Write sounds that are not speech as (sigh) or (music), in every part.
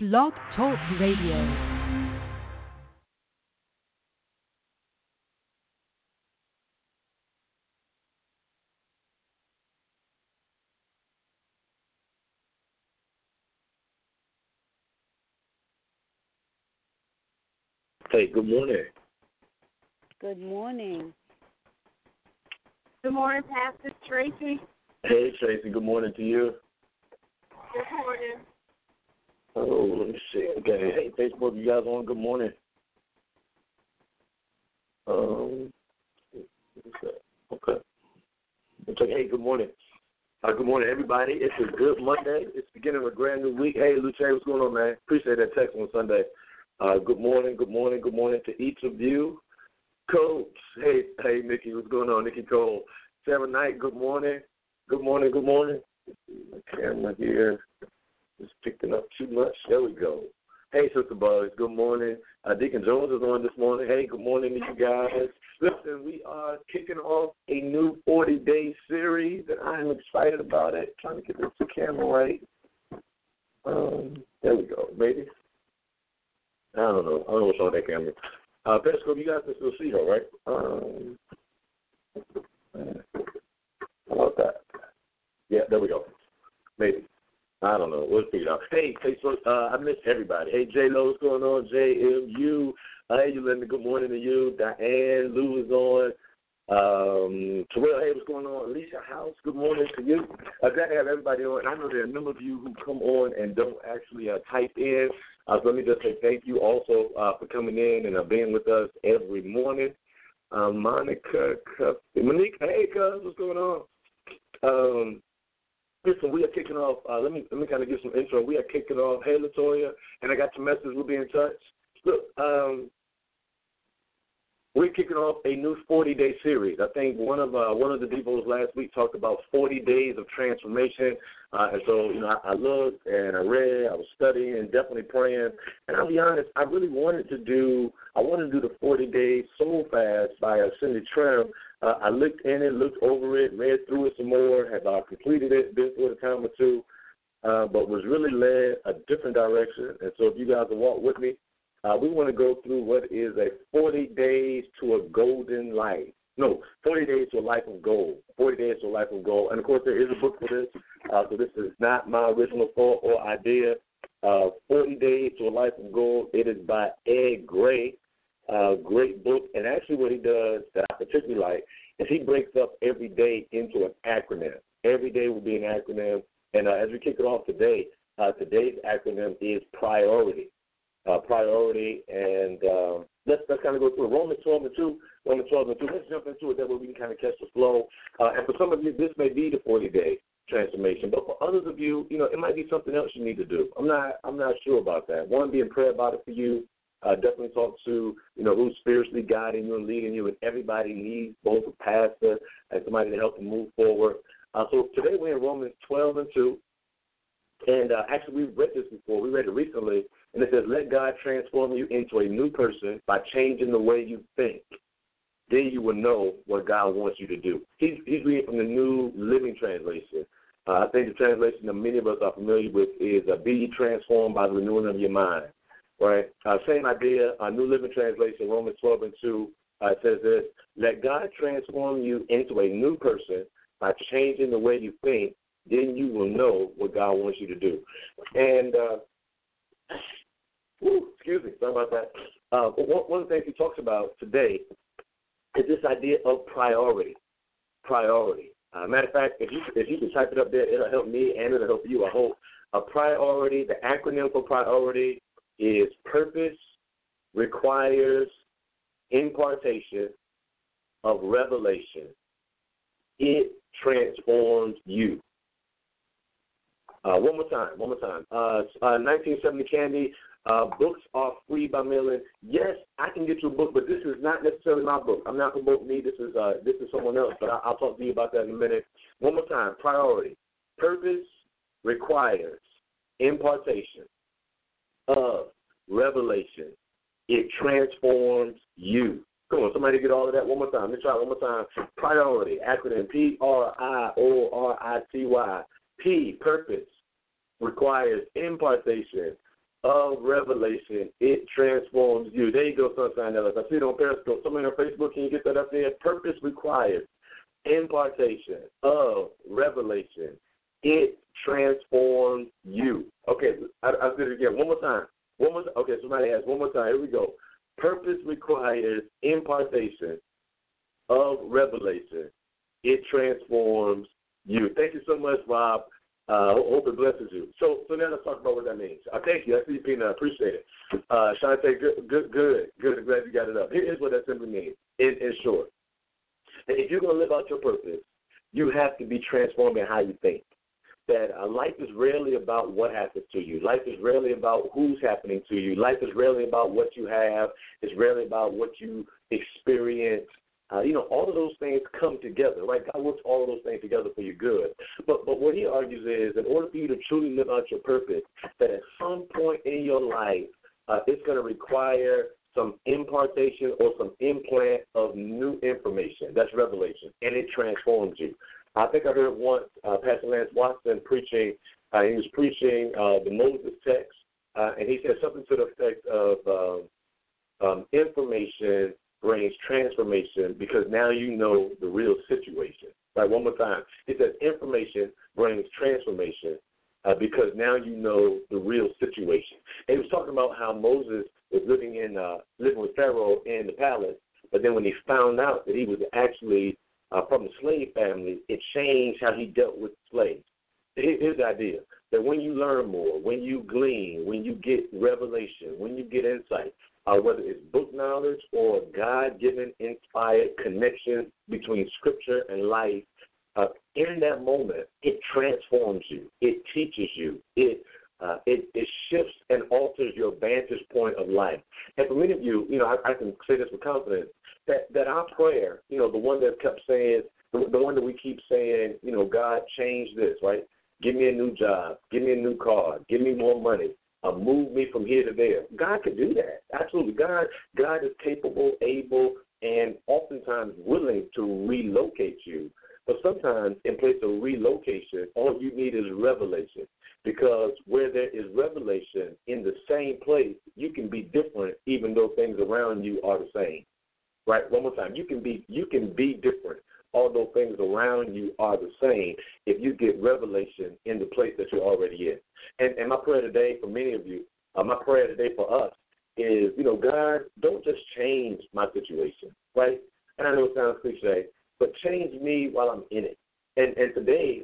Blog Talk Radio. Hey, good morning. Good morning. Good morning, Pastor Tracy. Hey, Tracy. Good morning to you. Good morning. Oh, let me see. Okay. Hey, Facebook, you guys on? Good morning. Um, that? Okay. Hey, good morning. Uh, good morning, everybody. It's a good Monday. It's beginning of a brand new week. Hey, Luce, what's going on, man? Appreciate that text on Sunday. Uh, good morning, good morning, good morning to each of you. Coach, hey, hey, Nikki, what's going on? Nikki Cole. Sarah Knight, good morning. Good morning, good morning. My camera here is picking up too much. There we go. Hey, Sister Buzz, good morning. Uh, Deacon Jones is on this morning. Hey, good morning to you guys. Listen, we are kicking off a new 40 day series, and I'm excited about it. Trying to get this camera right. Um, there we go. Maybe. I don't know. I don't know what's on that camera. Uh, Periscope, you guys can still see her, right? Um, how about that? Yeah, there we go. I don't know. We'll figure it out. Hey, Facebook, uh, I missed everybody. Hey, J Lo, what's going on? JMU. Uh, hey, Yolanda, good morning to you. Diane, Lou is on. Um, Terrell, hey, what's going on? Alicia House, good morning to you. Uh, glad to have everybody on. I know there are a number of you who come on and don't actually uh, type in. Uh, so let me just say thank you also uh, for coming in and uh, being with us every morning. Uh, Monica, Monique, hey, cuz, what's going on? Um, listen, we are kicking off. Uh, let me let me kind of give some intro. We are kicking off. Hey, Latoya, and I got your message. We'll be in touch. Look, um, we're kicking off a new 40 day series. I think one of uh, one of the devos last week talked about 40 days of transformation. Uh, and so, you know, I, I looked and I read, I was studying, and definitely praying. And I'll be honest, I really wanted to do I wanted to do the 40 day soul fast by Cindy Trimm. Uh, I looked in it, looked over it, read through it some more, have uh, completed it, been through it a time or two, uh, but was really led a different direction. And so, if you guys will walk with me, uh, we want to go through what is a 40 days to a golden life. No, 40 days to a life of gold. 40 days to a life of gold. And of course, there is a book for this. Uh, so this is not my original thought or idea. Uh, 40 Days to a Life of Gold. It is by Ed Gray. Uh, great book. And actually, what he does that I particularly like is he breaks up every day into an acronym. Every day will be an acronym. And uh, as we kick it off today, uh, today's acronym is priority uh, priority, and uh, let's let's kind of go through. Romans 12 and 2, Romans 12 and 2. Let's jump into it that way we can kind of catch the flow. Uh, and for some of you, this may be the 40 day transformation, but for others of you, you know, it might be something else you need to do. I'm not I'm not sure about that. One, be in prayer about it for you. Uh, definitely talk to you know who's spiritually guiding you and leading you, and everybody needs both a pastor and somebody to help them move forward. Uh, so today we're in Romans 12 and 2. And uh, actually, we've read this before. We read it recently, and it says, "Let God transform you into a new person by changing the way you think. Then you will know what God wants you to do." He's, he's reading from the New Living Translation. Uh, I think the translation that many of us are familiar with is uh, "Be transformed by the renewing of your mind." Right? Uh, same idea. Uh, New Living Translation, Romans 12 and 2, uh, says this: "Let God transform you into a new person by changing the way you think." then you will know what God wants you to do. And uh, (sighs) whew, excuse me, sorry about that. Uh, one, one of the things he talks about today is this idea of priority. Priority. Uh, matter of fact, if you if you can type it up there, it'll help me and it'll help you. I hope. A priority. The acronym for priority is purpose requires impartation of revelation. It transforms you. Uh, one more time, one more time. Uh, uh, 1970 Candy, uh, books are free by mailing. Yes, I can get you a book, but this is not necessarily my book. I'm not promoting me. This is uh, this is someone else, but I, I'll talk to you about that in a minute. One more time. Priority. Purpose requires impartation of revelation. It transforms you. Come on, somebody get all of that one more time. Let's try it one more time. Priority, acronym P R I O R I T Y. P, purpose, requires impartation of revelation, it transforms you. There you go, Sunshine Ellis. I see it on Periscope. Somebody on Facebook, can you get that up there? Purpose requires impartation of revelation. It transforms you. Okay, I, I'll do it again. One more time. One more. Okay, somebody asked one more time. Here we go. Purpose requires impartation of revelation. It transforms you. Thank you so much, Rob. Uh, hope it blesses you. So, so now let's talk about what that means. I uh, thank you. I see you, Pina. I appreciate it. Uh, good, good, good, good. Glad you got it up. Here's what that simply means, in, in short. If you're going to live out your purpose, you have to be transformed in how you think that uh, life is rarely about what happens to you. Life is rarely about who's happening to you. Life is rarely about what you have. It's rarely about what you experience. Uh, you know, all of those things come together, right? God works all of those things together for your good. But but what he argues is, in order for you to truly live out your purpose, that at some point in your life, uh, it's going to require some impartation or some implant of new information. That's revelation, and it transforms you. I think I heard once uh, Pastor Lance Watson preaching. Uh, he was preaching uh, the Moses text, uh, and he said something to the effect of um, um, information brings transformation because now you know the real situation. Right, one more time. He says information brings transformation uh, because now you know the real situation. And he was talking about how Moses was living in uh, living with Pharaoh in the palace, but then when he found out that he was actually uh, from the slave family, it changed how he dealt with slaves. The idea that when you learn more, when you glean, when you get revelation, when you get insight, uh, whether it's book knowledge or God given, inspired connection between scripture and life, uh, in that moment, it transforms you, it teaches you, it uh, it, it shifts and alters your vantage point of life. And for many of you, you know, I, I can say this with confidence that that our prayer, you know, the one that kept saying, the, the one that we keep saying, you know, God change this, right? Give me a new job, give me a new car, give me more money, uh, move me from here to there. God can do that. Absolutely, God, God is capable, able, and oftentimes willing to relocate you. But sometimes, in place of relocation, all you need is revelation. Because where there is revelation in the same place, you can be different, even though things around you are the same. Right? One more time. You can be you can be different, although things around you are the same. If you get revelation in the place that you're already in. And and my prayer today for many of you, uh, my prayer today for us is, you know, God, don't just change my situation, right? And I know it sounds cliche, but change me while I'm in it. And and today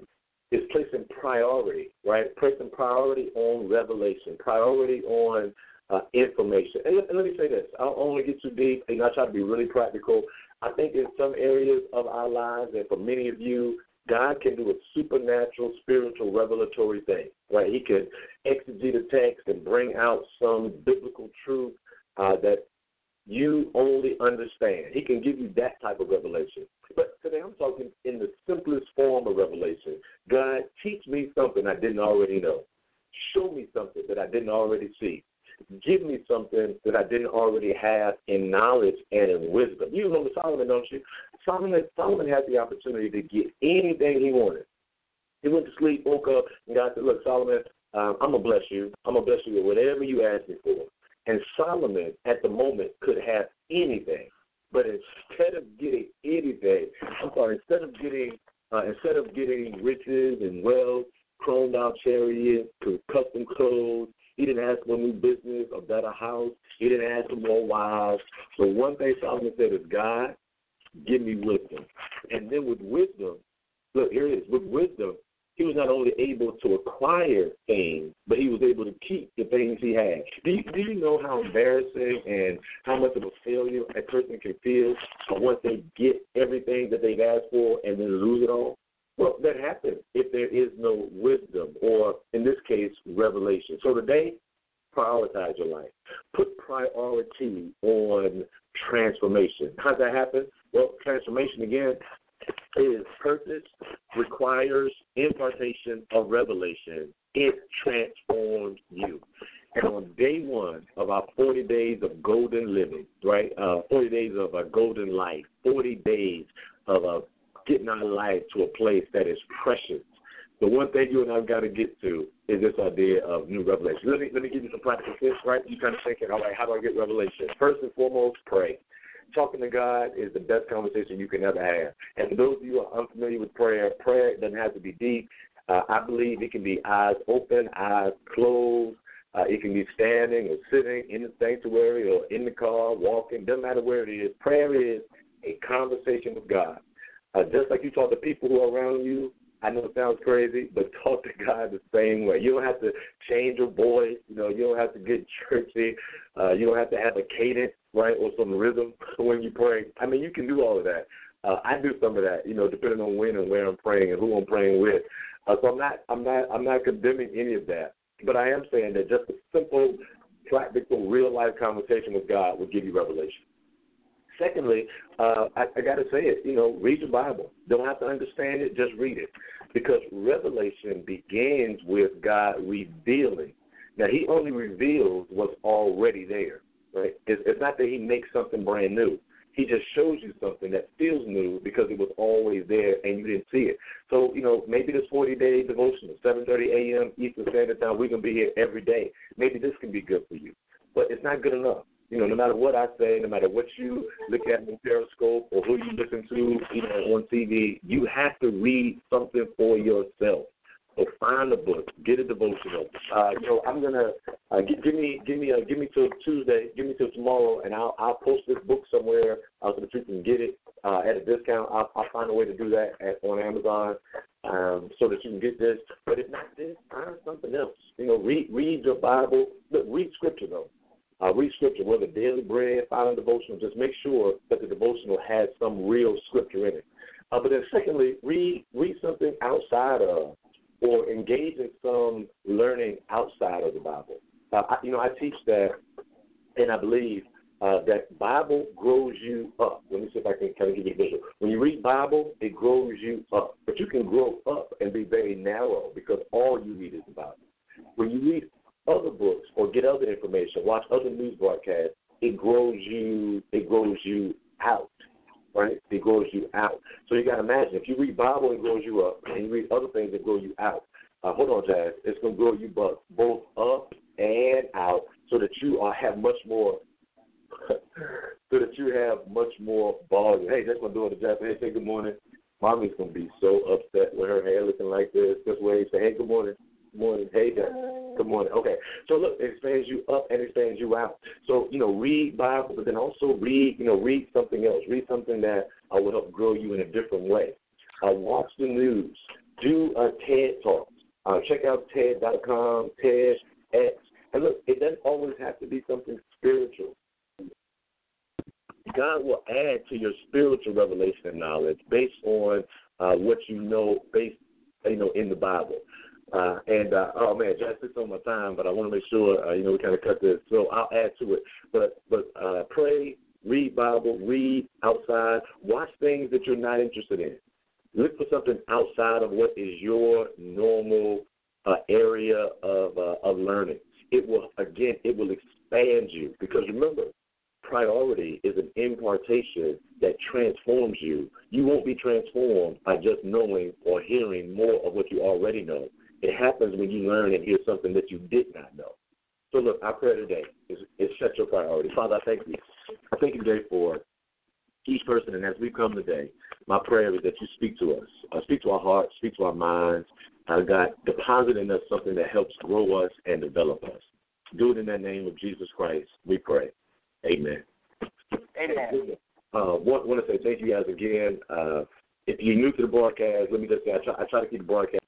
is placing priority, right? Placing priority on revelation, priority on uh, information. And let, and let, me say this: I don't want to get too deep, and I try to be really practical. I think in some areas of our lives, and for many of you, God can do a supernatural, spiritual, revelatory thing. Right? He can exegete the text and bring out some biblical truth uh, that you only understand. He can give you that type of revelation. But today I'm talking in the simplest form of revelation. God, teach me something I didn't already know. Show me something that I didn't already see give me something that I didn't already have in knowledge and in wisdom. You remember Solomon, don't you? Solomon Solomon had the opportunity to get anything he wanted. He went to sleep, woke up, and God said, Look, Solomon, um, I'm gonna bless you. I'm gonna bless you with whatever you ask me for. And Solomon at the moment could have anything. But instead of getting anything, I'm sorry, instead of getting uh, instead of getting riches and wealth, chromed out chariots, custom clothes, he didn't ask for a new business, a better house. He didn't ask for more wives. So one thing Solomon said is, God, give me wisdom. And then with wisdom, look, here it is. With wisdom, he was not only able to acquire things, but he was able to keep the things he had. Do you, do you know how embarrassing and how much of a failure a person can feel once they get everything that they've asked for and then lose it all? Well, that happens if there is no wisdom, or revelation. So today, prioritize your life. Put priority on transformation. How does that happen? Well, transformation again is purpose requires impartation of revelation. It transforms you. And on day one of our 40 days of golden living, right? Uh, 40 days of a golden life, 40 days of a getting our life to a place that is precious, the one thing you and I've got to get to is this idea of new revelation. Let me let me give you some practical tips, right? You kind of thinking, all right, how do I get revelation? First and foremost, pray. Talking to God is the best conversation you can ever have. And for those of you who are unfamiliar with prayer, prayer doesn't have to be deep. Uh, I believe it can be eyes open, eyes closed. Uh, it can be standing or sitting in the sanctuary or in the car, walking. Doesn't matter where it is. Prayer is a conversation with God. Uh, just like you talk to people who are around you, I know it sounds crazy, but talk to God the same way. You don't have to change your voice. You know, you don't have to get churchy. Uh, you don't have to have a cadence, right, or some rhythm (laughs) when you pray. I mean, you can do all of that. Uh, I do some of that, you know, depending on when and where I'm praying and who I'm praying with. Uh, so I'm not, I'm not, I'm not condemning any of that. But I am saying that just a simple, practical, real life conversation with God will give you revelation. Secondly, uh, I, I got to say it. You know, read your Bible. Don't have to understand it. Just read it, because revelation begins with God revealing. Now, He only reveals what's already there. Right? It's, it's not that He makes something brand new. He just shows you something that feels new because it was always there and you didn't see it. So, you know, maybe this 40 day devotional, 7:30 a.m. Eastern Standard Time, we're gonna be here every day. Maybe this can be good for you, but it's not good enough. You know, no matter what I say, no matter what you look at on Periscope or who you listen to, you know, on TV, you have to read something for yourself. So find a book, get a devotional. Uh, you know, I'm gonna uh, give, give me give me uh, give me till Tuesday, give me till tomorrow, and I'll I'll post this book somewhere uh, so that you can get it uh, at a discount. I'll, I'll find a way to do that at, on Amazon um, so that you can get this. But if not this, find something else. You know, read read your Bible. Look, read Scripture though. Uh, read Scripture, whether daily bread, find a devotional. Just make sure that the devotional has some real Scripture in it. Uh, but then, secondly, read read something outside of or engage in some learning outside of the Bible. Uh, I, you know, I teach that, and I believe uh, that Bible grows you up. Let me see if I can kind of give you a visual. When you read Bible, it grows you up, but you can grow up and be very narrow because all you read is the Bible. When you read other books or get other information, watch other news broadcasts, it grows you. It grows you out right? It grows you out. So you got to imagine if you read Bible, it grows you up, and you read other things, it grows you out. Uh, hold on, Jazz. It's to grow you both, both up and out, so that you are have much more. (laughs) so that you have much more volume. Hey, that's my daughter, Jazz. Hey, say good morning. Mommy's gonna be so upset with her hair looking like this. This way, say, hey, good morning. Good morning. Hey, Jazz. Good morning. Okay. So look, it expands you up and expands you out. So, you know, read Bible, but then also read, you know, read something else. Read something that uh, will help grow you in a different way. Uh, watch the news. Do a TED Talk. Uh, check out TED.com, TED X. And look, it doesn't always have to be something spiritual. God will add to your spiritual revelation and knowledge based on uh, what you know, based you know in the Bible. Uh, and uh, oh man, Jack took on my time, but I want to make sure uh, you know we kind of cut this, so I'll add to it. But but uh, pray, read Bible, read outside, watch things that you're not interested in. Look for something outside of what is your normal uh, area of uh, of learning. It will again, it will expand you because remember, priority is an impartation that transforms you. You won't be transformed by just knowing or hearing more of what you already know. It happens when you learn and hear something that you did not know. So look, our prayer today is, is set your priority. Father, I thank you. I thank you today for each person, and as we come today, my prayer is that you speak to us, uh, speak to our hearts, speak to our minds. Uh, God, deposit in us something that helps grow us and develop us. Do it in the name of Jesus Christ, we pray. Amen. Amen. Uh, want, want to say thank you guys again. Uh, if you're new to the broadcast, let me just say I try, I try to keep the broadcast